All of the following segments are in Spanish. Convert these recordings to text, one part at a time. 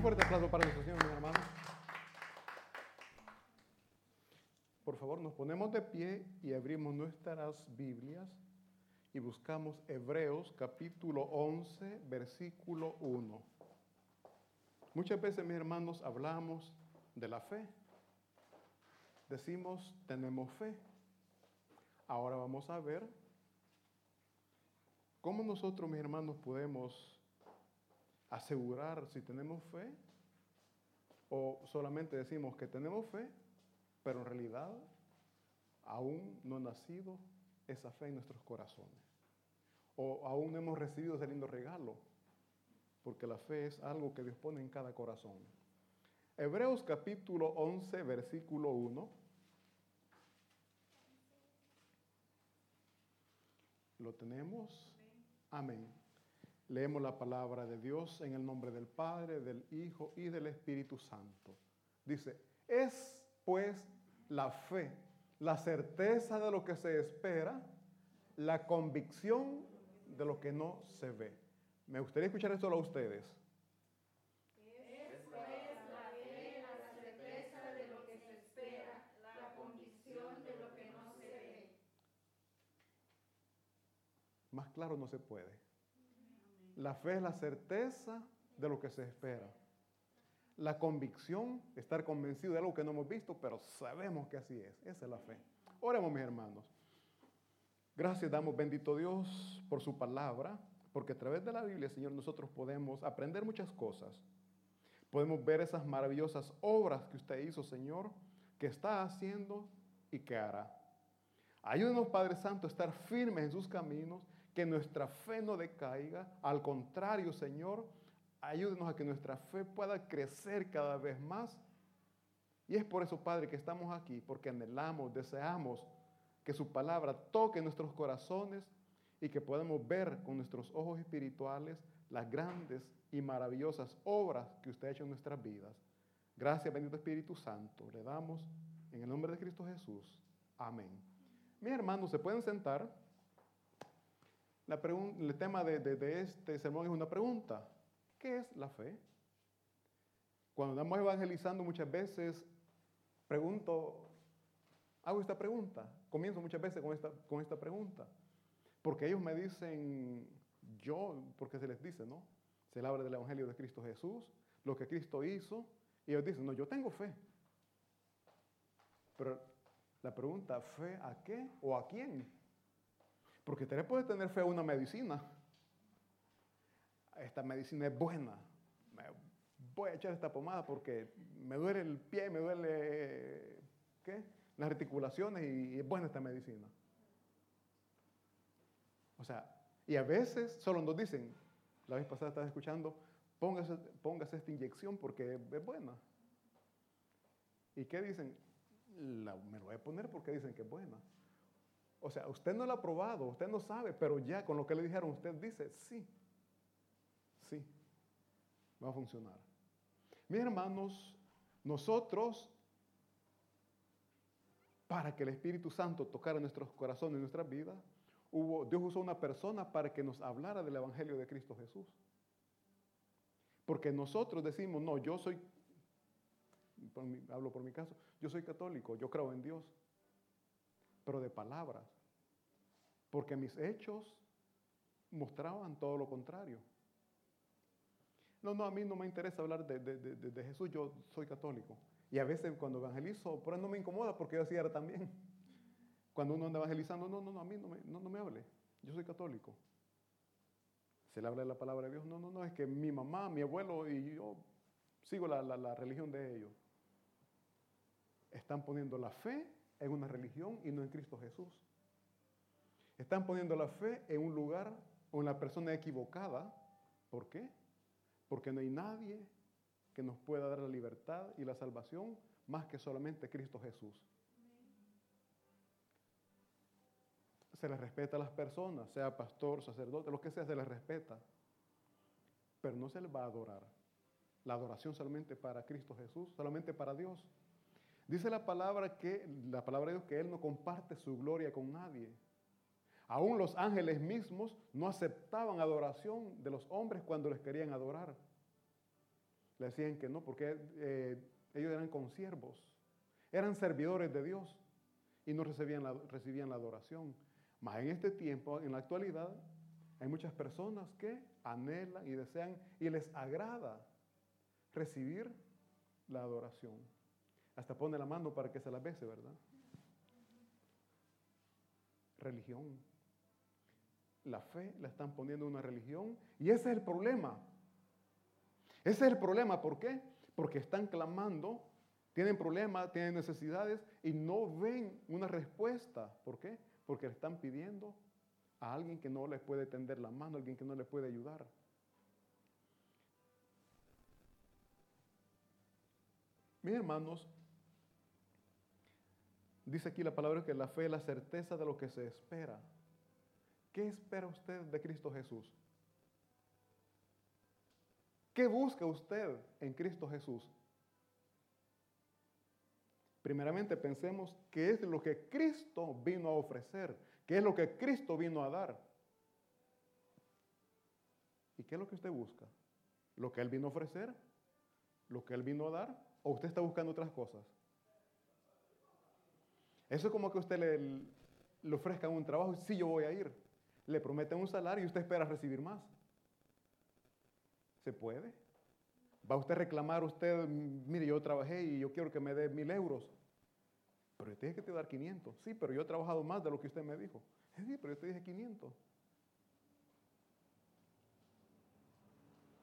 fuerte aplauso para nuestro Señor, mi hermano. Por favor, nos ponemos de pie y abrimos nuestras Biblias y buscamos Hebreos capítulo 11, versículo 1. Muchas veces, mis hermanos, hablamos de la fe. Decimos, tenemos fe. Ahora vamos a ver cómo nosotros, mis hermanos, podemos asegurar si tenemos fe o solamente decimos que tenemos fe, pero en realidad aún no ha nacido esa fe en nuestros corazones. O aún no hemos recibido ese lindo regalo, porque la fe es algo que Dios pone en cada corazón. Hebreos capítulo 11, versículo 1. ¿Lo tenemos? Amén. Leemos la palabra de Dios en el nombre del Padre, del Hijo y del Espíritu Santo. Dice, es pues la fe, la certeza de lo que se espera, la convicción de lo que no se ve. Me gustaría escuchar esto a ustedes. Más claro no se puede. La fe es la certeza de lo que se espera. La convicción, estar convencido de algo que no hemos visto, pero sabemos que así es. Esa es la fe. Oremos, mis hermanos. Gracias damos, bendito Dios, por su palabra, porque a través de la Biblia, Señor, nosotros podemos aprender muchas cosas. Podemos ver esas maravillosas obras que usted hizo, Señor, que está haciendo y que hará. Ayúdenos, Padre Santo, a estar firmes en sus caminos que nuestra fe no decaiga. Al contrario, Señor, ayúdenos a que nuestra fe pueda crecer cada vez más. Y es por eso, Padre, que estamos aquí, porque anhelamos, deseamos que su palabra toque nuestros corazones y que podamos ver con nuestros ojos espirituales las grandes y maravillosas obras que usted ha hecho en nuestras vidas. Gracias, bendito Espíritu Santo. Le damos en el nombre de Cristo Jesús. Amén. Mis hermanos, se pueden sentar el tema de, este sermón es una pregunta. ¿Qué es la fe? Cuando estamos evangelizando muchas veces, pregunto, hago esta pregunta, comienzo muchas veces con esta, con esta pregunta, porque ellos me dicen, yo, porque se les dice, ¿no? Se habla del Evangelio de Cristo Jesús, lo que Cristo hizo, y ellos dicen, no, yo tengo fe. Pero la pregunta, ¿fe a qué o a quién? Porque usted puede tener fe a una medicina. Esta medicina es buena. Voy a echar esta pomada porque me duele el pie, me duele ¿qué? las articulaciones y es buena esta medicina. O sea, y a veces solo nos dicen, la vez pasada estaba escuchando, póngase, póngase esta inyección porque es buena. ¿Y qué dicen? La, me lo voy a poner porque dicen que es buena. O sea, usted no la ha probado, usted no sabe, pero ya con lo que le dijeron, usted dice, sí, sí, va a funcionar. Mis hermanos, nosotros, para que el Espíritu Santo tocara nuestros corazones y nuestras vidas, Dios usó una persona para que nos hablara del Evangelio de Cristo Jesús. Porque nosotros decimos, no, yo soy, hablo por mi caso, yo soy católico, yo creo en Dios pero de palabras. Porque mis hechos mostraban todo lo contrario. No, no, a mí no me interesa hablar de, Jesús, yo soy católico. Y a veces cuando evangelizo, por eso no me incomoda porque yo así era también. Cuando uno anda evangelizando, no, no, no, a mí no me, no, me hable, yo soy católico. Se le habla de la palabra de Dios, no, no, no, es que mi mamá, mi abuelo y yo sigo la, la religión de ellos. Están poniendo la fe en una religión y no en Cristo Jesús. Están poniendo la fe en un lugar o en la persona equivocada. ¿Por qué? Porque no hay nadie que nos pueda dar la libertad y la salvación más que solamente Cristo Jesús. Se les respeta a las personas, sea pastor, sacerdote, lo que sea, se les respeta. Pero no se les va a adorar. La adoración solamente para Cristo Jesús, solamente para Dios. Dice la palabra que la palabra de Dios que él no comparte su gloria con nadie. Aún los ángeles mismos no aceptaban adoración de los hombres cuando les querían adorar. Le decían que no, porque eh, ellos eran consiervos, eran servidores de Dios y no recibían la, recibían la adoración. Mas en este tiempo, en la actualidad, hay muchas personas que anhelan y desean y les agrada recibir la adoración. Hasta pone la mano para que se la bese, ¿verdad? Religión. La fe la están poniendo en una religión y ese es el problema. Ese es el problema. ¿Por qué? Porque están clamando, tienen problemas, tienen necesidades y no ven una respuesta. ¿Por qué? Porque le están pidiendo a alguien que no les puede tender la mano, a alguien que no les puede ayudar. Mis hermanos, Dice aquí la palabra que la fe es la certeza de lo que se espera. ¿Qué espera usted de Cristo Jesús? ¿Qué busca usted en Cristo Jesús? Primeramente pensemos qué es lo que Cristo vino a ofrecer, qué es lo que Cristo vino a dar. ¿Y qué es lo que usted busca? ¿Lo que Él vino a ofrecer? ¿Lo que Él vino a dar? ¿O usted está buscando otras cosas? Eso es como que usted le, le ofrezca un trabajo, sí, yo voy a ir. Le prometen un salario y usted espera recibir más. ¿Se puede? ¿Va usted a reclamar usted, mire, yo trabajé y yo quiero que me dé mil euros? Pero yo te dije que te dar 500. Sí, pero yo he trabajado más de lo que usted me dijo. Sí, pero yo te dije 500.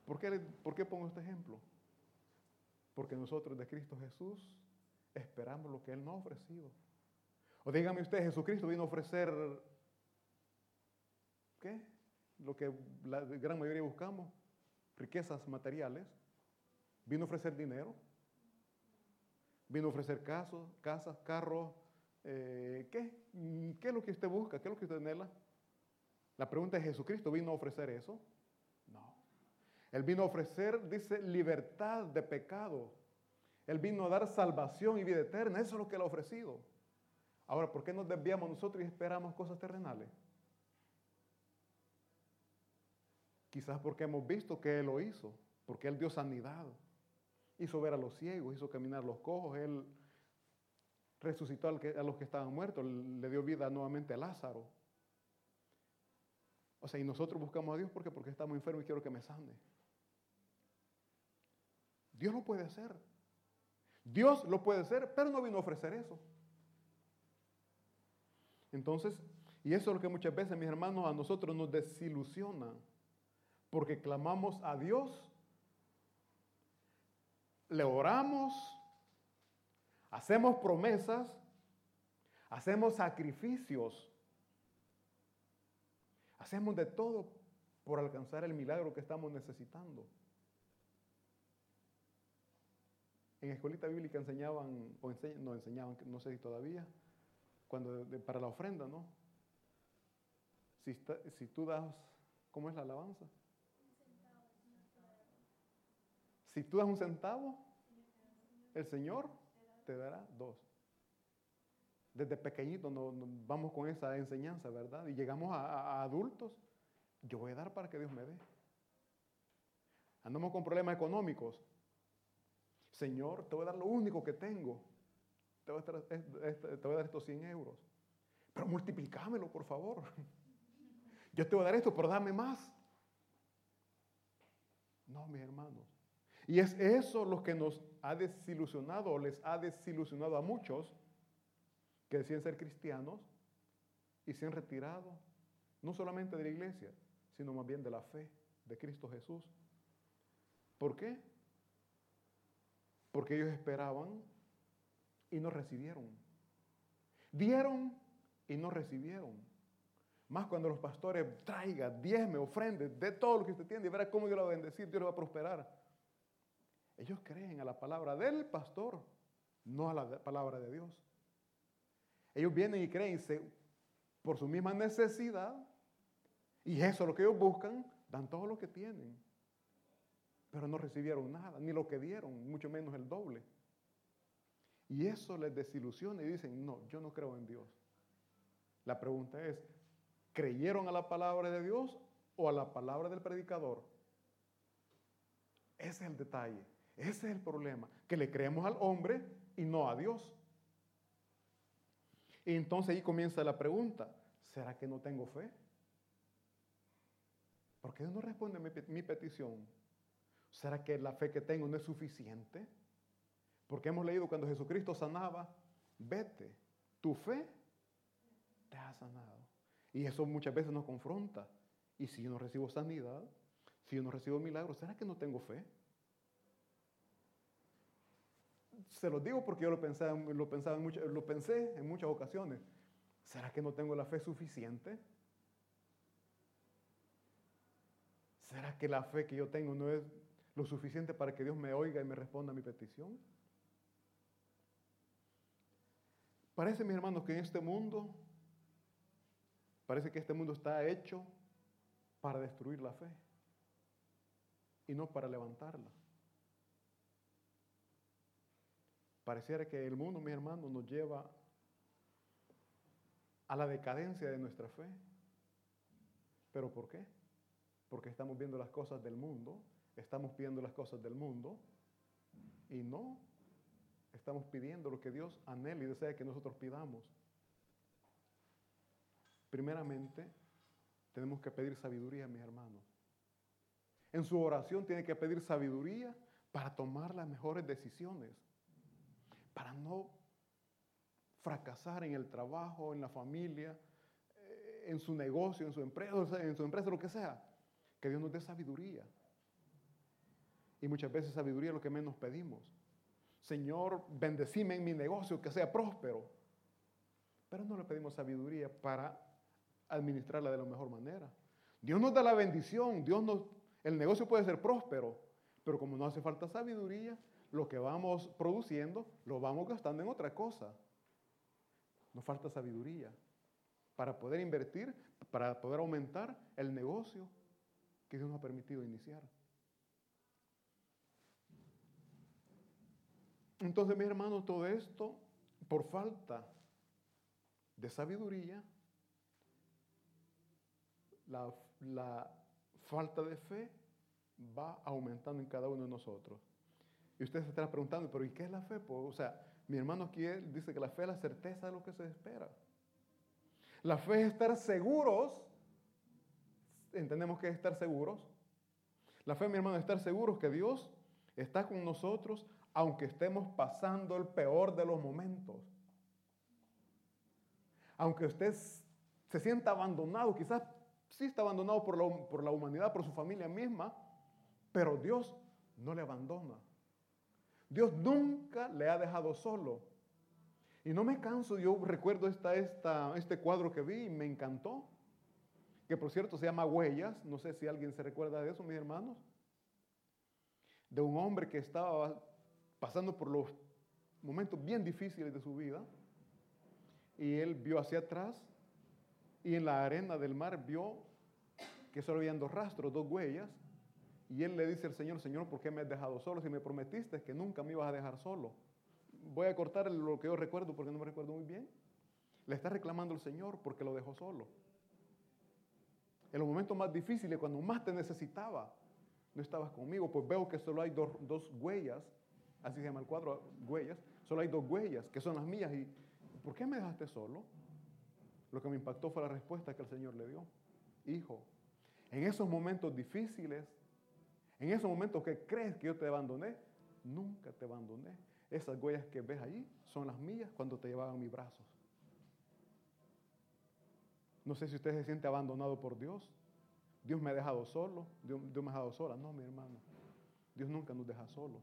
¿Por qué, ¿Por qué pongo este ejemplo? Porque nosotros de Cristo Jesús esperamos lo que Él nos ha ofrecido. O dígame usted, Jesucristo vino a ofrecer, ¿qué? Lo que la gran mayoría buscamos, riquezas materiales. Vino a ofrecer dinero. Vino a ofrecer casos, casas, carros. Eh, ¿qué? ¿Qué es lo que usted busca? ¿Qué es lo que usted anhela? La pregunta es, ¿Jesucristo vino a ofrecer eso? No. Él vino a ofrecer, dice, libertad de pecado. Él vino a dar salvación y vida eterna. Eso es lo que él ha ofrecido. Ahora, ¿por qué nos desviamos nosotros y esperamos cosas terrenales? Quizás porque hemos visto que Él lo hizo, porque Él dio sanidad, hizo ver a los ciegos, hizo caminar los cojos, Él resucitó a los que estaban muertos, le dio vida nuevamente a Lázaro. O sea, y nosotros buscamos a Dios porque, porque estamos enfermos y quiero que me sane. Dios lo puede hacer. Dios lo puede hacer, pero no vino a ofrecer eso. Entonces, y eso es lo que muchas veces, mis hermanos, a nosotros nos desilusiona, porque clamamos a Dios, le oramos, hacemos promesas, hacemos sacrificios, hacemos de todo por alcanzar el milagro que estamos necesitando. En escuelita bíblica enseñaban, o no enseñaban, no sé si todavía, cuando para la ofrenda, ¿no? Si, si tú das, ¿cómo es la alabanza? Si tú das un centavo, el Señor te dará dos. Desde pequeñito nos, vamos con esa enseñanza, ¿verdad? Y llegamos a, adultos, yo voy a dar para que Dios me dé. Andamos con problemas económicos. Señor, te voy a dar lo único que tengo. Te voy a, te voy a dar estos 100 euros. Pero multiplicámelo, por favor. Yo te voy a dar esto, pero dame más. No, mis hermanos. Y es eso lo que nos ha desilusionado o les ha desilusionado a muchos que decían ser cristianos y se han retirado no solamente de la iglesia, sino más bien de la fe de Cristo Jesús. ¿Por qué? Porque ellos esperaban y no recibieron. Dieron y no recibieron. Más cuando los pastores traigan, diezme, ofrende, de todo lo que usted tiene y verá cómo Dios lo va a bendecir, Dios lo va a prosperar. Ellos creen a la palabra del pastor, no a la palabra de Dios. Ellos vienen y creen por su misma necesidad, y eso es lo que ellos buscan, dan todo lo que tienen. Pero no recibieron nada, ni lo que dieron, mucho menos el doble. Y eso les desilusiona y dicen, no, yo no creo en Dios. La pregunta es, ¿creyeron a la palabra de Dios o a la palabra del predicador? Ese es el detalle. Ese es el problema, que le creemos al hombre y no a Dios. Y entonces ahí comienza la pregunta, ¿será que no tengo fe? ¿Por qué no responde mi, mi petición? ¿Será que la fe que tengo no es suficiente? Porque hemos leído cuando Jesucristo sanaba, vete, tu fe te ha sanado. Y eso muchas veces nos confronta. Y si yo no recibo sanidad, si yo no recibo milagros, ¿será que no tengo fe? se lo digo porque yo lo, pensaba, lo, pensaba en lo pensé en muchas ocasiones. ¿Será que no tengo la fe suficiente? ¿Será que la fe que yo tengo no es lo suficiente para que Dios me oiga y me responda a mi petición? Parece, mis hermanos, que en este mundo, parece que este mundo está hecho para destruir la fe y no para levantarla. Pareciera que el mundo, mi hermano, nos lleva a la decadencia de nuestra fe. ¿Pero por qué? Porque estamos viendo las cosas del mundo, estamos pidiendo las cosas del mundo y no estamos pidiendo lo que Dios anhela y desea que nosotros pidamos. Primeramente, tenemos que pedir sabiduría, mis hermanos. En su oración tiene que pedir sabiduría para tomar las mejores decisiones para no fracasar en el trabajo, en la familia, eh, en su negocio, en su empresa, en su empresa, lo que sea. Que Dios nos dé sabiduría. Y muchas veces sabiduría es lo que menos pedimos. Señor, bendecime en mi negocio, que sea próspero. Pero no le pedimos sabiduría para administrarla de la mejor manera. Dios nos da la bendición, Dios nos, el negocio puede ser próspero, pero como no hace falta sabiduría, lo que vamos produciendo lo vamos gastando en otra cosa. Nos falta sabiduría para poder invertir, para poder aumentar el negocio que Dios nos ha permitido iniciar. Entonces, mis hermanos, todo esto, por falta de sabiduría, la, falta de fe va aumentando en cada uno de nosotros. Y usted se estará preguntando, pero ¿y qué es la fe? Pues, o sea, mi hermano aquí dice que la fe es la certeza de lo que se espera. La fe es estar seguros. Entendemos que es estar seguros. La fe, mi hermano, es estar seguros que Dios está con nosotros aunque estemos pasando el peor de los momentos. Aunque usted se sienta abandonado, quizás sí está abandonado por la, por la humanidad, por su familia misma, pero Dios no le abandona. Dios nunca le ha dejado solo. Y no me canso, yo recuerdo esta, esta, este cuadro que vi y me encantó, que por cierto se llama Huellas, no sé si alguien se recuerda de eso, mis hermanos, de un hombre que estaba pasando por los momentos bien difíciles de su vida, y él vio hacia atrás y en la arena del mar vio que solo habían dos rastros, dos huellas, y él le dice al Señor, Señor, ¿por qué me has dejado solo si me prometiste que nunca me ibas a dejar solo? Voy a cortar lo que yo recuerdo porque no me recuerdo muy bien. Le está reclamando el Señor porque lo dejó solo. En los momentos más difíciles, cuando más te necesitaba, no estabas conmigo, pues veo que solo hay dos, dos huellas, así se llama el cuadro, huellas, solo hay dos huellas, que son las mías. ¿Y por qué me dejaste solo? Lo que me impactó fue la respuesta que el Señor le dio. Hijo, en esos momentos difíciles, en esos momentos que crees que yo te abandoné, nunca te abandoné. Esas huellas que ves allí son las mías cuando te llevaban mis brazos. No sé si usted se siente abandonado por Dios. Dios me ha dejado solo, Dios, me ha dejado sola. No, mi hermano. Dios nunca nos deja solos.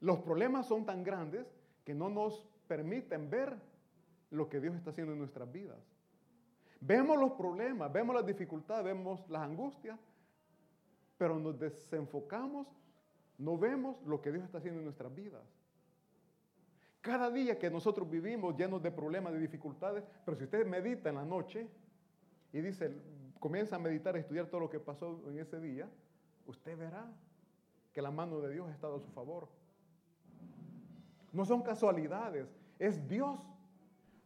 Los problemas son tan grandes que no nos permiten ver lo que Dios está haciendo en nuestras vidas. Vemos los problemas, vemos las dificultades, vemos las angustias, pero nos desenfocamos, no vemos lo que Dios está haciendo en nuestras vidas. Cada día que nosotros vivimos llenos de problemas, de dificultades, pero si usted medita en la noche y dice, comienza a meditar, a estudiar todo lo que pasó en ese día, usted verá que la mano de Dios ha estado a su favor. No son casualidades, es Dios.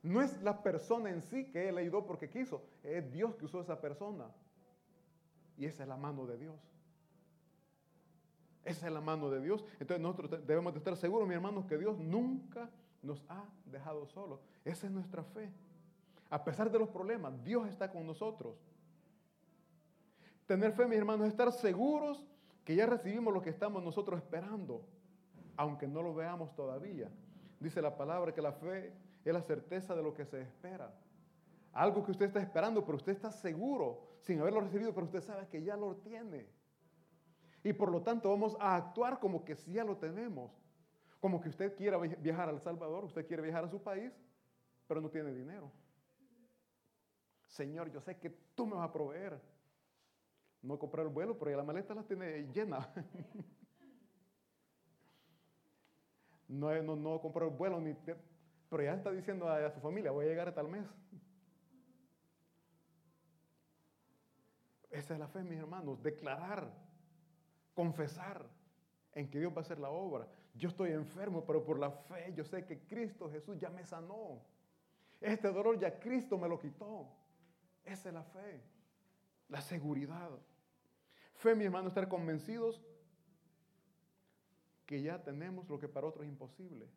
No es la persona en sí que Él ayudó porque quiso, es Dios que usó esa persona. Y esa es la mano de Dios. Esa es la mano de Dios. Entonces nosotros debemos de estar seguros, mi hermanos, que Dios nunca nos ha dejado solos. Esa es nuestra fe. A pesar de los problemas, Dios está con nosotros. Tener fe, mis hermanos, es estar seguros que ya recibimos lo que estamos nosotros esperando, aunque no lo veamos todavía. Dice la palabra que la fe es la certeza de lo que se espera. Algo que usted está esperando, pero usted está seguro, sin haberlo recibido, pero usted sabe que ya lo tiene. Y por lo tanto vamos a actuar como que sí ya lo tenemos. Como que usted quiera viajar al Salvador, usted quiere viajar a su país, pero no tiene dinero. Señor, yo sé que tú me vas a proveer. No comprar el vuelo, pero la maleta la tiene llena. no, no, no comprar el vuelo, ni pero ya está diciendo a, a su familia, voy a llegar a tal mes. Esa es la fe, mis hermanos, declarar, confesar en que Dios va a hacer la obra. Yo estoy enfermo, pero por la fe yo sé que Cristo Jesús ya me sanó. Este dolor ya Cristo me lo quitó. Esa es la fe, la seguridad. Fe, mi hermano, estar convencidos que ya tenemos lo que para otros es imposible.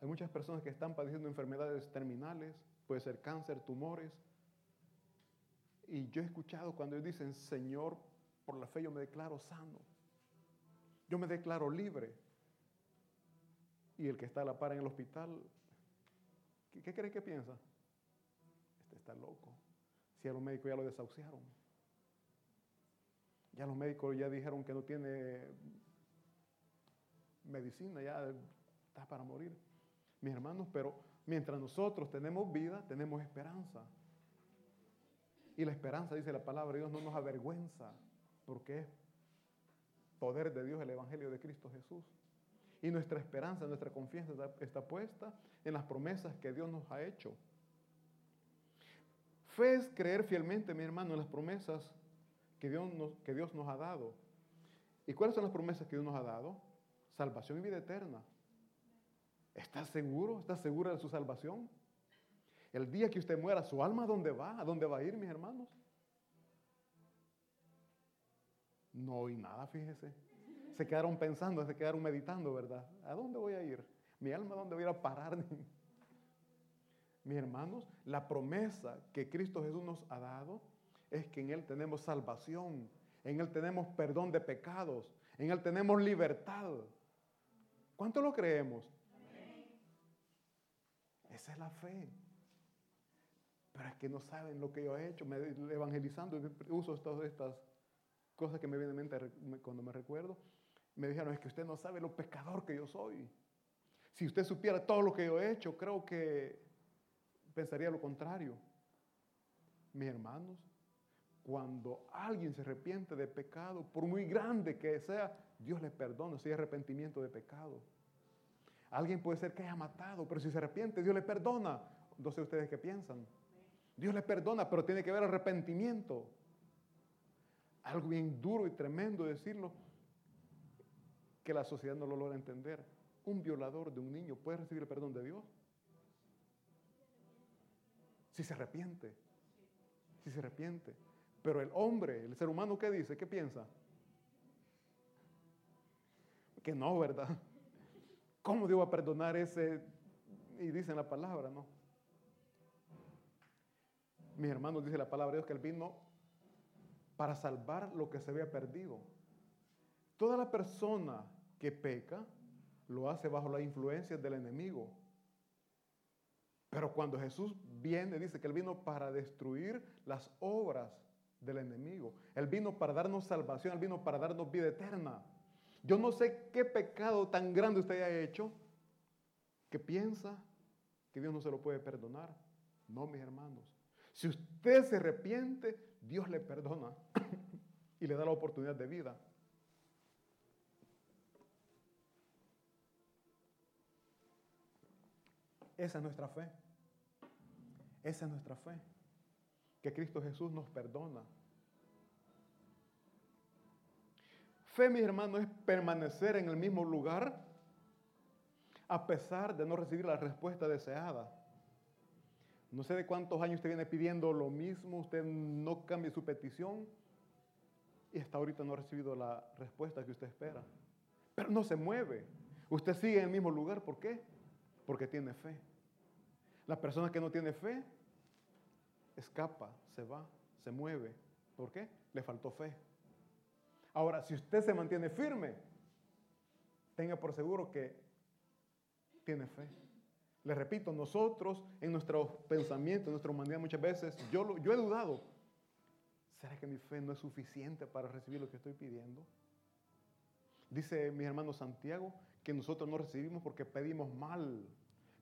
Hay muchas personas que están padeciendo enfermedades terminales, puede ser cáncer, tumores. Y yo he escuchado cuando ellos dicen, Señor, por la fe yo me declaro sano. Yo me declaro libre. Y el que está a la par en el hospital, ¿qué, qué cree que piensa? está loco. Si a los médicos ya lo desahuciaron. Ya los médicos ya dijeron que no tiene medicina, ya está para morir. Mis hermanos, pero mientras nosotros tenemos vida, tenemos esperanza. Y la esperanza, dice la palabra de Dios, no nos avergüenza, porque es poder de Dios el Evangelio de Cristo Jesús. Y nuestra esperanza, nuestra confianza está puesta en las promesas que Dios nos ha hecho. Fe es creer fielmente, mi hermano, en las promesas que Dios, nos, que Dios nos ha dado. ¿Y cuáles son las promesas que Dios nos ha dado? Salvación y vida eterna. ¿Estás seguro? ¿Estás segura de su salvación? El día que usted muera, ¿su alma a dónde va? ¿A dónde va a ir, mis hermanos? No oí nada, fíjese. Se quedaron pensando, se quedaron meditando, ¿verdad? ¿A dónde voy a ir? ¿Mi alma a dónde voy a a parar? Mis hermanos, la promesa que Cristo Jesús nos ha dado es que en Él tenemos salvación, en Él tenemos perdón de pecados, en Él tenemos libertad. ¿Cuánto lo creemos? Esa es la fe. Pero es que no saben lo que yo he hecho, me, evangelizando, uso todas estas cosas que me vienen a mente cuando me recuerdo. Me dijeron, es que usted no sabe lo pecador que yo soy. Si usted supiera todo lo que yo he hecho, creo que pensaría lo contrario. Mis hermanos, cuando alguien se arrepiente de pecado, por muy grande que sea, Dios le perdona si hay arrepentimiento de pecado. Alguien puede ser que haya matado, pero si se arrepiente, Dios le perdona. No sé ustedes qué piensan. Dios le perdona, pero tiene que haber arrepentimiento. Algo bien duro y tremendo decirlo, que la sociedad no lo logra entender. Un violador de un niño puede recibir el perdón de Dios. Si se arrepiente. Si se arrepiente. Pero el hombre, el ser humano, ¿qué dice? ¿Qué piensa? Que no, ¿verdad? ¿Cómo Dios va a perdonar ese? Y dice la palabra, ¿no? Mis hermanos, dice la palabra de Dios que Él vino para salvar lo que se había perdido. Toda la persona que peca lo hace bajo la influencia del enemigo. Pero cuando Jesús viene, dice que Él vino para destruir las obras del enemigo. Él vino para darnos salvación, Él vino para darnos vida eterna. Yo no sé qué pecado tan grande usted haya hecho que piensa que Dios no se lo puede perdonar. No, mis hermanos. Si usted se arrepiente, Dios le perdona y le da la oportunidad de vida. Esa es nuestra fe. Esa es nuestra fe. Que Cristo Jesús nos perdona. Fe, mis hermanos, es permanecer en el mismo lugar a pesar de no recibir la respuesta deseada. No sé de cuántos años usted viene pidiendo lo mismo, usted no cambia su petición y hasta ahorita no ha recibido la respuesta que usted espera. Pero no se mueve. Usted sigue en el mismo lugar. ¿Por qué? Porque tiene fe. La persona que no tiene fe escapa, se va, se mueve. ¿Por qué? Le faltó fe. Ahora, si usted se mantiene firme, tenga por seguro que tiene fe. Le repito, nosotros en nuestros pensamientos, en nuestra humanidad muchas veces, yo, yo he dudado, ¿será que mi fe no es suficiente para recibir lo que estoy pidiendo? Dice mi hermano Santiago que nosotros no recibimos porque pedimos mal,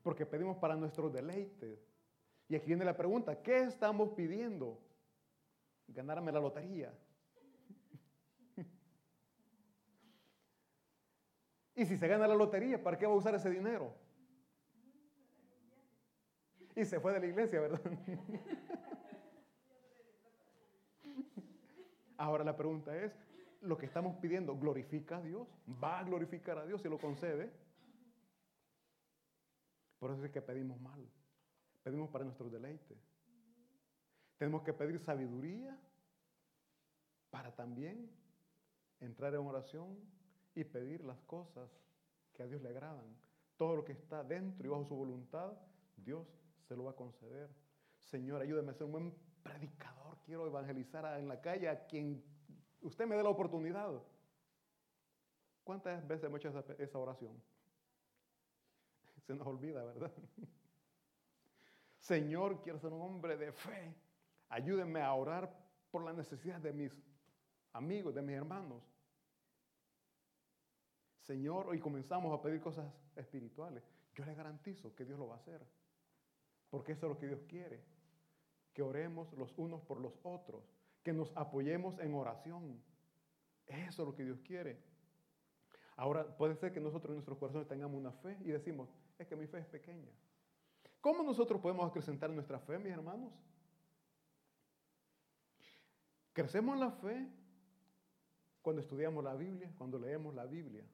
porque pedimos para nuestro deleite. Y aquí viene la pregunta, ¿qué estamos pidiendo? Ganarme la lotería. y si se gana la lotería, ¿para qué va a usar ese dinero? Y se fue de la iglesia, ¿verdad? Ahora la pregunta es, ¿lo que estamos pidiendo glorifica a Dios? ¿Va a glorificar a Dios si lo concede? Por eso es que pedimos mal. Pedimos para nuestro deleite. Tenemos que pedir sabiduría para también entrar en oración y pedir las cosas que a Dios le agradan. Todo lo que está dentro y bajo su voluntad, Dios se lo va a conceder. Señor, ayúdeme a ser un buen predicador. Quiero evangelizar en la calle a quien usted me dé la oportunidad. ¿Cuántas veces hemos hecho esa oración? Se nos olvida, ¿verdad? Señor, quiero ser un hombre de fe. Ayúdenme a orar por la necesidad de mis amigos, de mis hermanos. Señor, hoy comenzamos a pedir cosas espirituales. Yo le garantizo que Dios lo va a hacer. Porque eso es lo que Dios quiere. Que oremos los unos por los otros. Que nos apoyemos en oración. Eso es lo que Dios quiere. Ahora, puede ser que nosotros en nuestros corazones tengamos una fe y decimos, es que mi fe es pequeña. ¿Cómo nosotros podemos acrecentar nuestra fe, mis hermanos? Crecemos la fe cuando estudiamos la Biblia, cuando leemos la Biblia.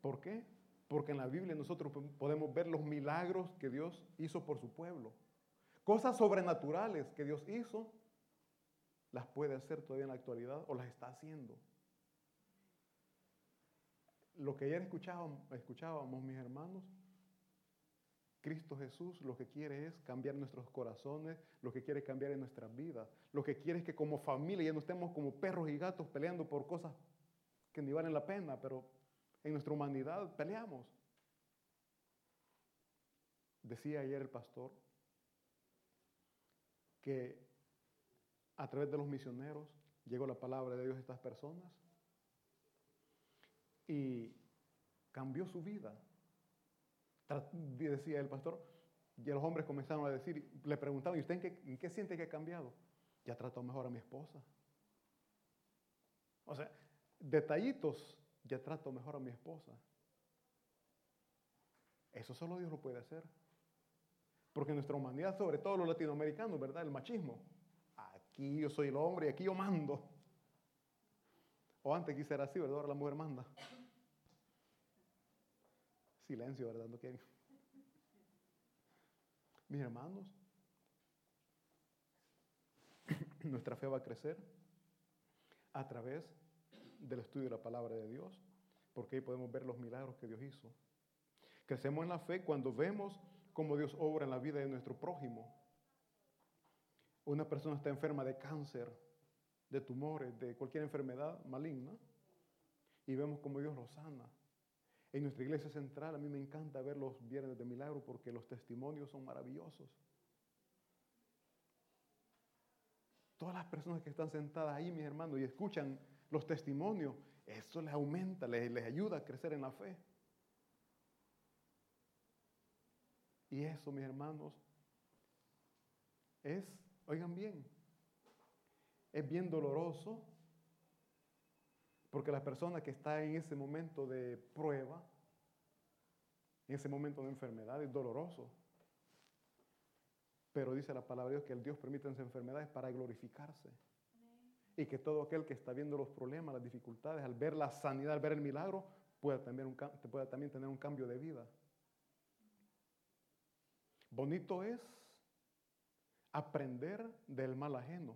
¿Por qué? Porque en la Biblia nosotros podemos ver los milagros que Dios hizo por su pueblo. Cosas sobrenaturales que Dios hizo, las puede hacer todavía en la actualidad o las está haciendo. Lo que ayer escuchábamos, escuchábamos mis hermanos, Cristo Jesús lo que quiere es cambiar nuestros corazones, lo que quiere cambiar en nuestras vidas. Lo que quiere es que como familia ya no estemos como perros y gatos peleando por cosas que ni valen la pena, pero en nuestra humanidad peleamos. Decía ayer el pastor que a través de los misioneros llegó la palabra de Dios a estas personas y cambió su vida. Decía el pastor, y los hombres comenzaron a decir, le preguntaban, ¿y usted en qué, en qué siente que ha cambiado? Ya trató mejor a mi esposa. O sea, detallitos, ya trato mejor a mi esposa. Eso solo Dios lo puede hacer. Porque nuestra humanidad, sobre todo los latinoamericanos, ¿verdad? El machismo. Aquí yo soy el hombre y aquí yo mando. O antes quise ser así, ¿verdad? Ahora la mujer manda. Silencio, ¿verdad? No quieren. Mis hermanos, nuestra fe va a crecer a través del estudio de la palabra de Dios, porque ahí podemos ver los milagros que Dios hizo. Crecemos en la fe cuando vemos cómo Dios obra en la vida de nuestro prójimo. Una persona está enferma de cáncer, de tumores, de cualquier enfermedad maligna, y vemos cómo Dios lo sana. En nuestra iglesia central a mí me encanta ver los viernes de milagro porque los testimonios son maravillosos. Todas las personas que están sentadas ahí, mis hermanos, y escuchan los testimonios, eso les aumenta, les, les ayuda a crecer en la fe. Y eso, mis hermanos, es, oigan bien, es bien doloroso porque la persona que está en ese momento de prueba, en ese momento de enfermedad, es doloroso. Pero dice la palabra de Dios que el Dios permite esas enfermedades para glorificarse. Y que todo aquel que está viendo los problemas, las dificultades, al ver la sanidad, al ver el milagro, pueda también, pueda también tener un cambio de vida. Bonito es aprender del mal ajeno.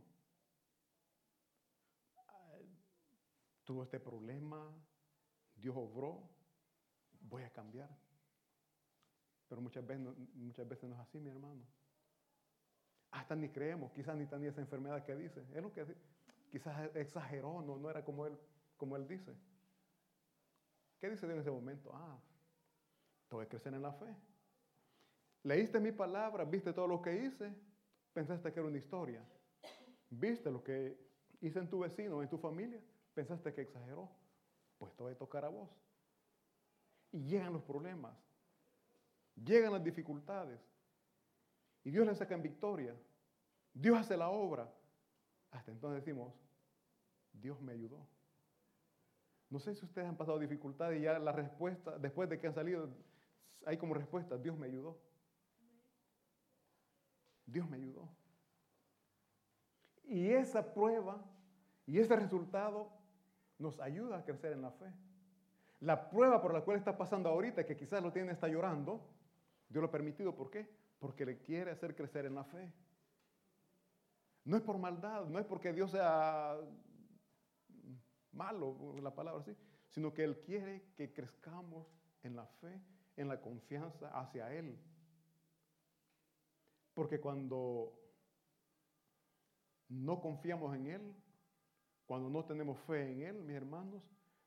Tuvo este problema, Dios obró, voy a cambiar. Pero muchas veces, muchas veces no es así, mi hermano. Hasta ni creemos, quizás ni tenía esa enfermedad que dice. Es lo que quizás exageró, no, no era como él, como él dice. ¿Qué dice Dios en ese momento? Ah, tengo que crecer en la fe. Leíste mi palabra, viste todo lo que hice, pensaste que era una historia. Viste lo que hice en tu vecino, en tu familia, pensaste que exageró. Pues te va a tocar a vos. Y llegan los problemas, llegan las dificultades. Y Dios le saca en victoria. Dios hace la obra. Hasta entonces decimos, Dios me ayudó. No sé si ustedes han pasado dificultades y ya la respuesta, después de que han salido, hay como respuesta, Dios me ayudó. Dios me ayudó. Y esa prueba y ese resultado nos ayuda a crecer en la fe. La prueba por la cual está pasando ahorita, que quizás lo tiene, está llorando, Dios lo ha permitido. ¿Por qué? Porque le quiere hacer crecer en la fe. No es por maldad, no es porque Dios sea malo, la palabra así, sino que Él quiere que crezcamos en la fe, en la confianza hacia Él. Porque cuando no confiamos en Él, cuando no tenemos fe en Él, mis hermanos,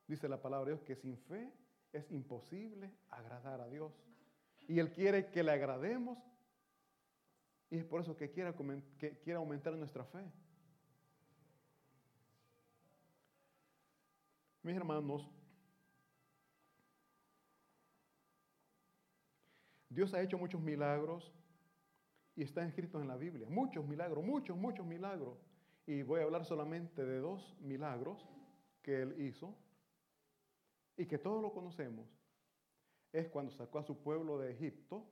dice la palabra de Dios que sin fe es imposible agradar a Dios. Y Él quiere que le agrademos y es por eso que quiere, que quiere aumentar nuestra fe. Mis hermanos, Dios ha hecho muchos milagros y están escritos en la Biblia. Muchos milagros, muchos, muchos milagros. Y voy a hablar solamente de dos milagros que él hizo y que todos lo conocemos. Es cuando sacó a su pueblo de Egipto.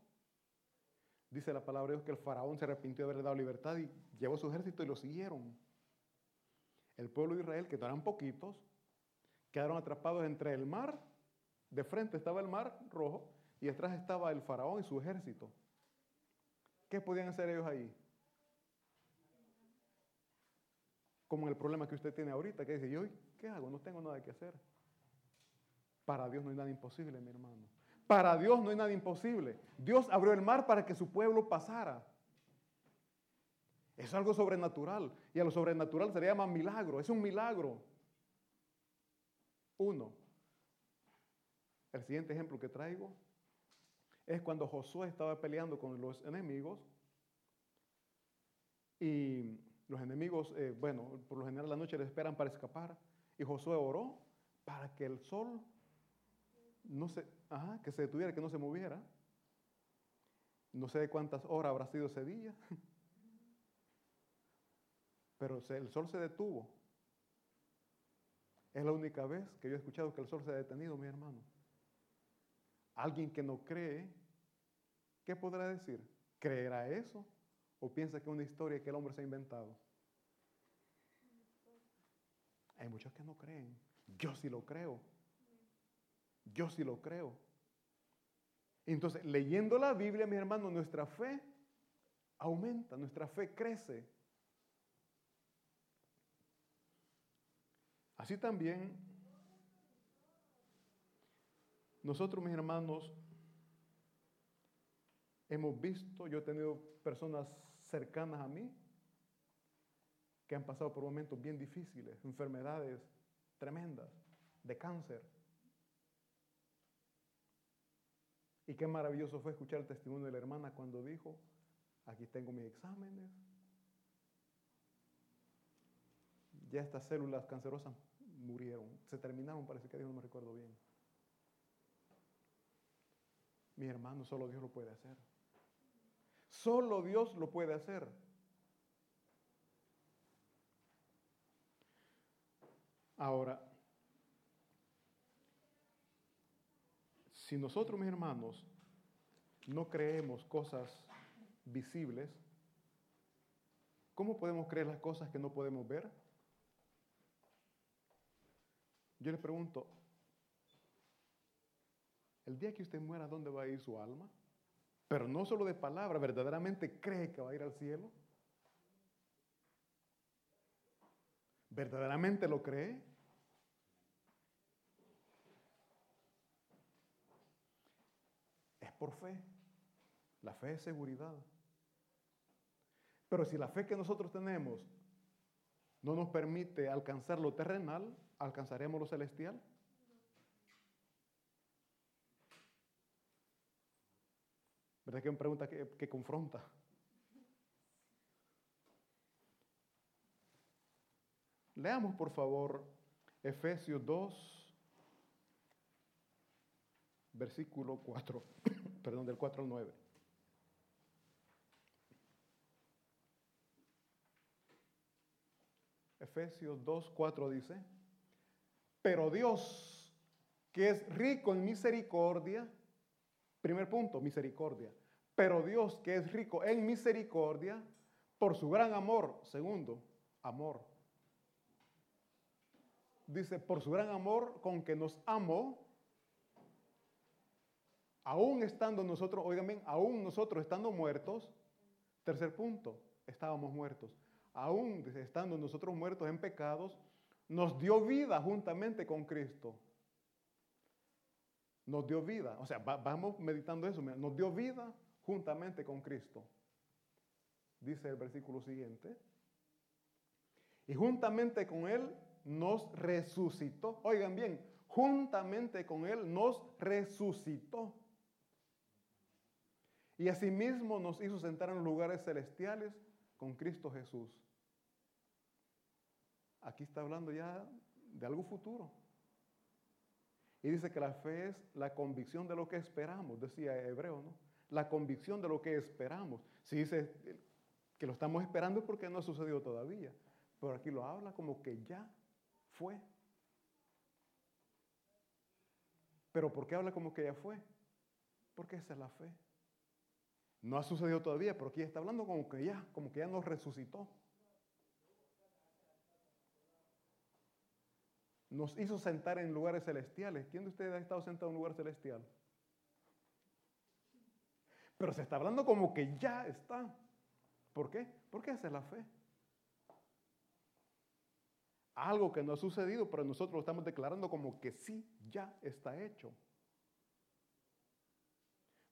Dice la palabra de Dios que el faraón se arrepintió de haberle dado libertad y llevó su ejército y lo siguieron. El pueblo de Israel, que eran poquitos, quedaron atrapados entre el mar, de frente estaba el mar rojo y atrás estaba el faraón y su ejército. ¿Qué podían hacer ellos ahí? Como el problema que usted tiene ahorita, que dice, ¿yo qué hago? No tengo nada que hacer. Para Dios no hay nada imposible, mi hermano. Para Dios no hay nada imposible. Dios abrió el mar para que su pueblo pasara. Es algo sobrenatural. Y a lo sobrenatural se le llama milagro. Es un milagro. Uno. El siguiente ejemplo que traigo es cuando Josué estaba peleando con los enemigos y los enemigos, eh, bueno, por lo general la noche le esperan para escapar y Josué oró para que el sol no se, ajá, que se detuviera, que no se moviera. No sé cuántas horas habrá sido ese día, pero el sol se detuvo. Es la única vez que yo he escuchado que el sol se ha detenido, mi hermano. Alguien que no cree, ¿qué podrá decir? ¿Creerá eso? ¿O piensa que es una historia que el hombre se ha inventado? Hay muchos que no creen. Yo sí lo creo. Yo sí lo creo. Entonces, leyendo la Biblia, mi hermano, nuestra fe aumenta, nuestra fe crece. Así también, nosotros, mis hermanos, hemos visto, yo he tenido personas cercanas a mí que han pasado por momentos bien difíciles, enfermedades tremendas, de cáncer. Y qué maravilloso fue escuchar el testimonio de la hermana cuando dijo, aquí tengo mis exámenes, ya estas células cancerosas murieron, se terminaron, parece que dijo, no me recuerdo bien. Mi hermano, solo Dios lo puede hacer. Solo Dios lo puede hacer. Ahora, si nosotros, mis hermanos, no creemos cosas visibles, ¿cómo podemos creer las cosas que no podemos ver? Yo le pregunto, el día que usted muera, ¿dónde va a ir su alma? Pero no solo de palabra, ¿verdaderamente cree que va a ir al cielo? ¿Verdaderamente lo cree? Es por fe. La fe es seguridad. Pero si la fe que nosotros tenemos no nos permite alcanzar lo terrenal, ¿alcanzaremos lo celestial? ¿Verdad que es una pregunta que, que confronta? Leamos por favor Efesios 2, versículo 4, perdón, del 4 al 9. Efesios 2, 4 dice, pero Dios, que es rico en misericordia, primer punto, misericordia, pero Dios, que es rico en misericordia, por su gran amor, segundo, amor. Dice, por su gran amor con que nos amó, aún estando nosotros, oigan bien, aún nosotros estando muertos, tercer punto, estábamos muertos aún estando nosotros muertos en pecados, nos dio vida juntamente con Cristo. Nos dio vida, o sea, vamos meditando eso, nos dio vida juntamente con Cristo. Dice el versículo siguiente. Y juntamente con Él nos resucitó. Oigan bien, juntamente con Él nos resucitó. Y asimismo nos hizo sentar en lugares celestiales con Cristo Jesús. Aquí está hablando ya de algo futuro. Y dice que la fe es la convicción de lo que esperamos, decía Hebreo, ¿no? La convicción de lo que esperamos. Si dice que lo estamos esperando es porque no ha sucedido todavía. Pero aquí lo habla como que ya fue. Pero ¿por qué habla como que ya fue? Porque esa es la fe. No ha sucedido todavía, pero aquí está hablando como que ya, como que ya nos resucitó. Nos hizo sentar en lugares celestiales. ¿Quién de ustedes ha estado sentado en un lugar celestial? Pero se está hablando como que ya está. ¿Por qué? Porque esa es la fe. Algo que no ha sucedido, pero nosotros lo estamos declarando como que sí, ya está hecho.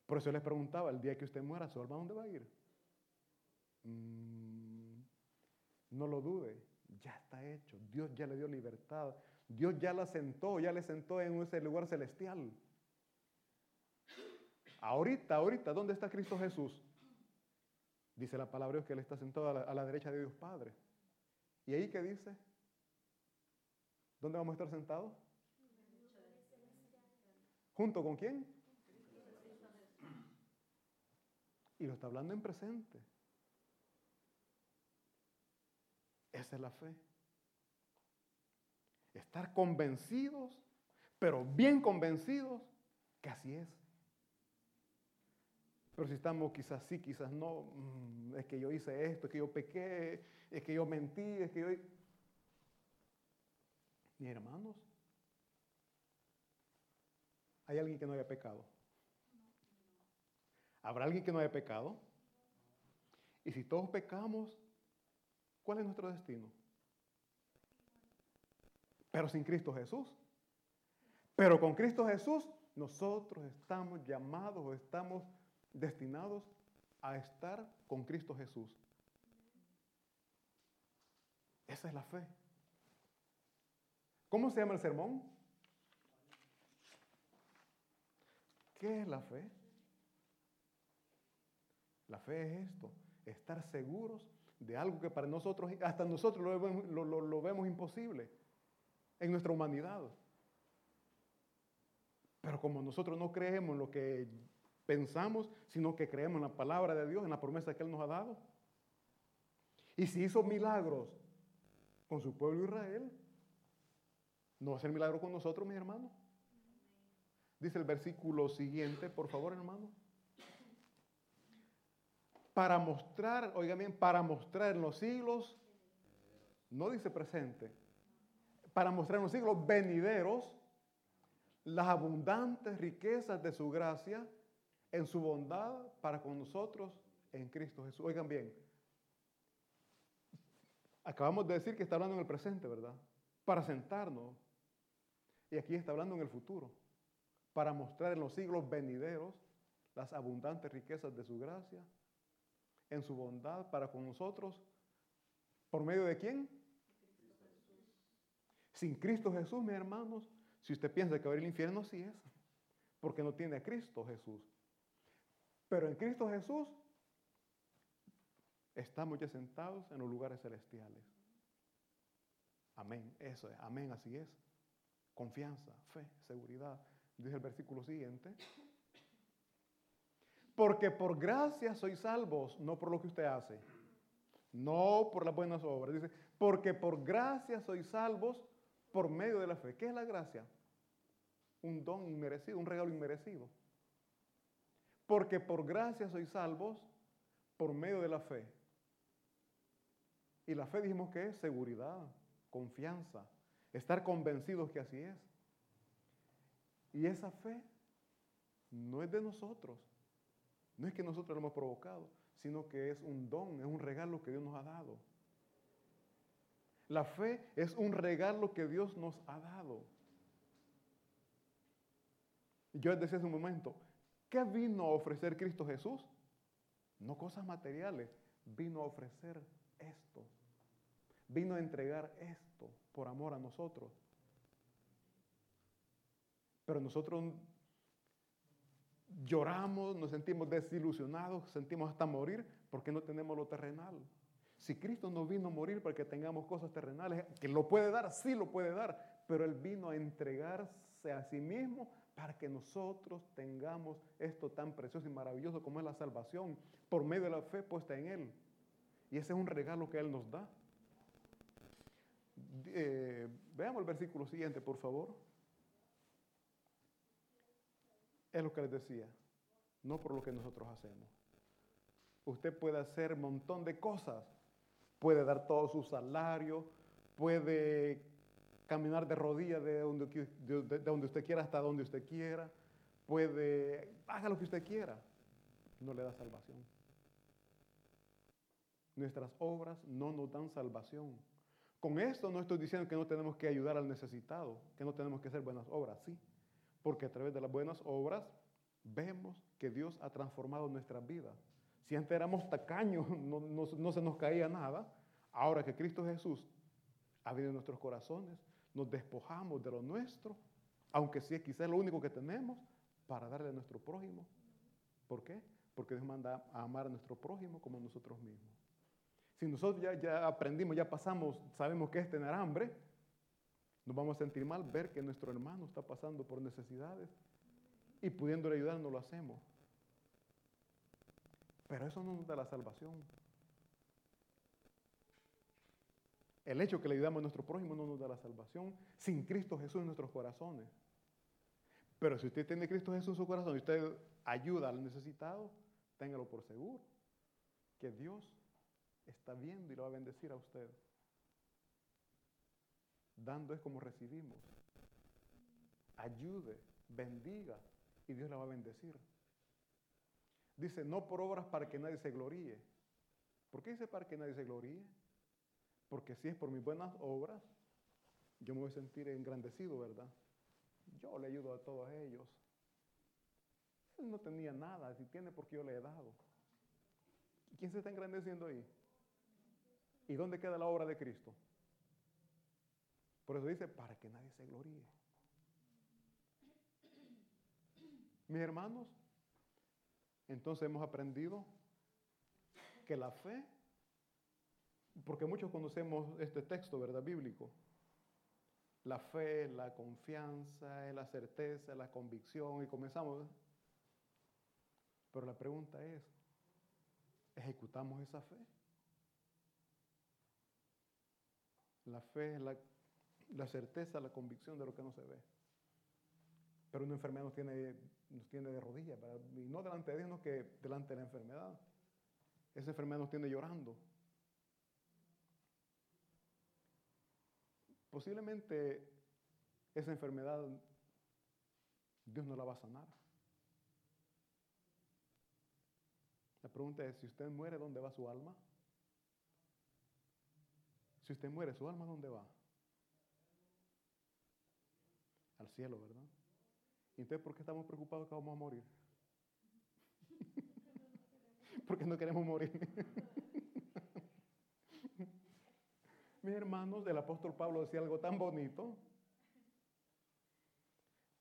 Por eso les preguntaba, el día que usted muera, ¿su alma dónde va a ir? Mm, no lo dude, ya está hecho. Dios ya le dio libertad. Dios ya la sentó, ya le sentó en ese lugar celestial. Ahorita, ahorita, ¿dónde está Cristo Jesús? Dice la palabra que Él está sentado a la, a la derecha de Dios Padre. ¿Y ahí qué dice? ¿Dónde vamos a estar sentados? ¿Junto con quién? Y lo está hablando en presente. Esa es la fe. Estar convencidos, pero bien convencidos que así es. Pero si estamos quizás sí, quizás no, mm, es que yo hice esto, es que yo pequé, es que yo mentí, es que yo... Mis hermanos, ¿hay alguien que no haya pecado? ¿Habrá alguien que no haya pecado? Y si todos pecamos, ¿cuál es nuestro destino? Pero sin Cristo Jesús. Pero con Cristo Jesús nosotros estamos llamados o estamos destinados a estar con Cristo Jesús. Esa es la fe. ¿Cómo se llama el sermón? ¿Qué es la fe? La fe es esto, estar seguros de algo que para nosotros, hasta nosotros lo vemos, imposible en nuestra humanidad. Pero como nosotros no creemos lo que pensamos, sino que creemos en la palabra de Dios, en la promesa que Él nos ha dado. Y si hizo milagros con su pueblo Israel, ¿no va a hacer milagro con nosotros, mis hermanos? Dice el versículo siguiente, por favor, hermano. Para mostrar, oigan bien, para mostrar en los siglos, no dice presente, para mostrar en los siglos venideros las abundantes riquezas de su gracia en su bondad para con nosotros en Cristo Jesús. Oigan bien, acabamos de decir que está hablando en el presente, ¿verdad? Para sentarnos. Y aquí está hablando en el futuro, para mostrar en los siglos venideros las abundantes riquezas de su gracia, en su bondad para con nosotros, ¿por medio de quién? Sin Cristo Jesús, mis hermanos, si usted piensa que va a ir al infierno, sí es, porque no tiene a Cristo Jesús. Pero en Cristo Jesús estamos ya sentados en los lugares celestiales. Amén, eso es, amén, así es. Confianza, fe, seguridad. Dice el versículo siguiente. Porque por gracia sois salvos, no por lo que usted hace, no por las buenas obras. Dice, porque por gracia sois salvos por medio de la fe. ¿Qué es la gracia? Un don inmerecido, un regalo inmerecido. Porque por gracia sois salvos por medio de la fe. Y la fe dijimos que es seguridad, confianza, estar convencidos que así es. Y esa fe no es de nosotros. No es que nosotros lo hemos provocado, sino que es un don, es un regalo que Dios nos ha dado. La fe es un regalo que Dios nos ha dado. Yo decía hace un momento, ¿Qué vino a ofrecer Cristo Jesús? No cosas materiales, vino a ofrecer esto. Vino a entregar esto por amor a nosotros. Pero nosotros lloramos, nos sentimos desilusionados, sentimos hasta morir porque no tenemos lo terrenal. Si Cristo no vino a morir para que tengamos cosas terrenales, que lo puede dar, sí lo puede dar, pero Él vino a entregarse a sí mismo para que nosotros tengamos esto tan precioso y maravilloso como es la salvación por medio de la fe puesta en Él. Y ese es un regalo que Él nos da. Eh, veamos el versículo siguiente, por favor. Es lo que les decía, no por lo que nosotros hacemos. Usted puede hacer un montón de cosas, puede dar todo su salario, puede caminar de rodillas de donde, de, donde usted quiera hasta donde usted quiera, puede, haga lo que usted quiera, no le da salvación. Nuestras obras no nos dan salvación. Con esto no estoy diciendo que no tenemos que ayudar al necesitado, que no tenemos que hacer buenas obras, sí, porque a través de las buenas obras vemos que Dios ha transformado nuestras vidas. Si antes éramos tacaños, no, no se nos caía nada, ahora que Cristo Jesús ha venido en nuestros corazones, nos despojamos de lo nuestro, aunque sí quizás lo único que tenemos, para darle a nuestro prójimo. ¿Por qué? Porque Dios manda a amar a nuestro prójimo como nosotros mismos. Si nosotros ya, aprendimos, ya pasamos, sabemos qué es tener hambre, nos vamos a sentir mal ver que nuestro hermano está pasando por necesidades y pudiéndole ayudar no lo hacemos. Pero eso no nos da la salvación. El hecho que le ayudamos a nuestro prójimo no nos da la salvación sin Cristo Jesús en nuestros corazones. Pero si usted tiene Cristo Jesús en su corazón y usted ayuda al necesitado, téngalo por seguro que Dios está viendo y lo va a bendecir a usted. Dando es como recibimos. Ayude, bendiga y Dios la va a bendecir. Dice, no por obras para que nadie se gloríe. ¿Por qué dice para que nadie se gloríe? Porque si es por mis buenas obras, yo me voy a sentir engrandecido, ¿verdad? Yo le ayudo a todos ellos. Él no tenía nada, si tiene porque yo le he dado. ¿Quién se está engrandeciendo ahí? ¿Y dónde queda la obra de Cristo? Por eso dice, para que nadie se gloríe. Mis hermanos, entonces hemos aprendido que la fe, porque muchos conocemos este texto, ¿verdad? Bíblico. La fe, la confianza, la certeza, la convicción, y comenzamos. Pero la pregunta es, ¿ejecutamos esa fe? La fe es la, certeza, la convicción de lo que no se ve. Pero una enfermedad nos tiene, nos tiene de rodillas, y no delante de Dios, sino que delante de la enfermedad. Esa enfermedad nos tiene llorando. Posiblemente esa enfermedad Dios no la va a sanar. La pregunta es, si usted muere, ¿dónde va su alma? Si usted muere, ¿su alma dónde va? Al cielo, ¿verdad? ¿Y entonces por qué estamos preocupados que vamos a morir? Porque no queremos morir. Mis hermanos, el apóstol Pablo decía algo tan bonito,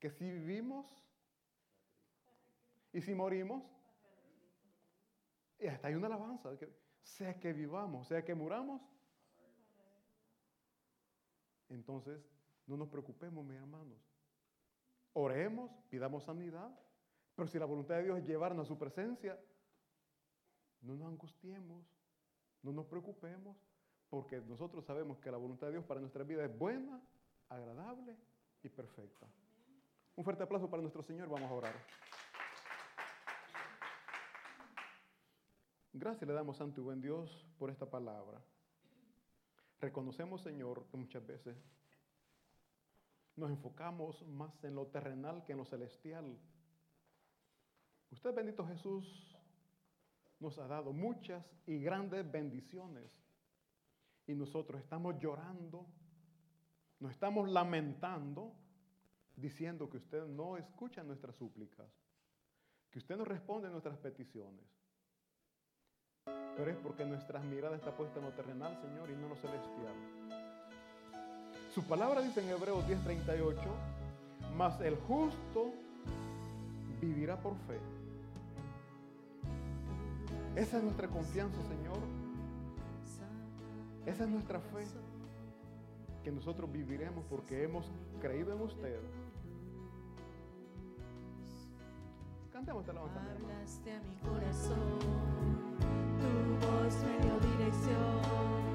que si vivimos y si morimos, y hasta hay una alabanza, que sea que vivamos, sea que muramos, entonces, no nos preocupemos, mis hermanos. Oremos, pidamos sanidad, pero si la voluntad de Dios es llevarnos a su presencia, no nos angustiemos, no nos preocupemos, porque nosotros sabemos que la voluntad de Dios para nuestra vida es buena, agradable y perfecta. Un fuerte aplauso para nuestro Señor, vamos a orar. Gracias le damos, Santo y buen Dios, por esta palabra. Reconocemos, Señor, que muchas veces nos enfocamos más en lo terrenal que en lo celestial. Usted, bendito Jesús, nos ha dado muchas y grandes bendiciones. Y nosotros estamos llorando, nos estamos lamentando, diciendo que usted no escucha nuestras súplicas, que usted no responde a nuestras peticiones. Pero es porque nuestras miradas está puesta en lo terrenal, Señor, y no en lo celestial. Su palabra dice en Hebreos 10:38, mas el justo vivirá por fe. Esa es nuestra confianza, Señor. Esa es nuestra fe. Que nosotros viviremos porque hemos creído en usted. Cantemos esta alabanza. Hablaste a mi corazón tu voz me dio dirección.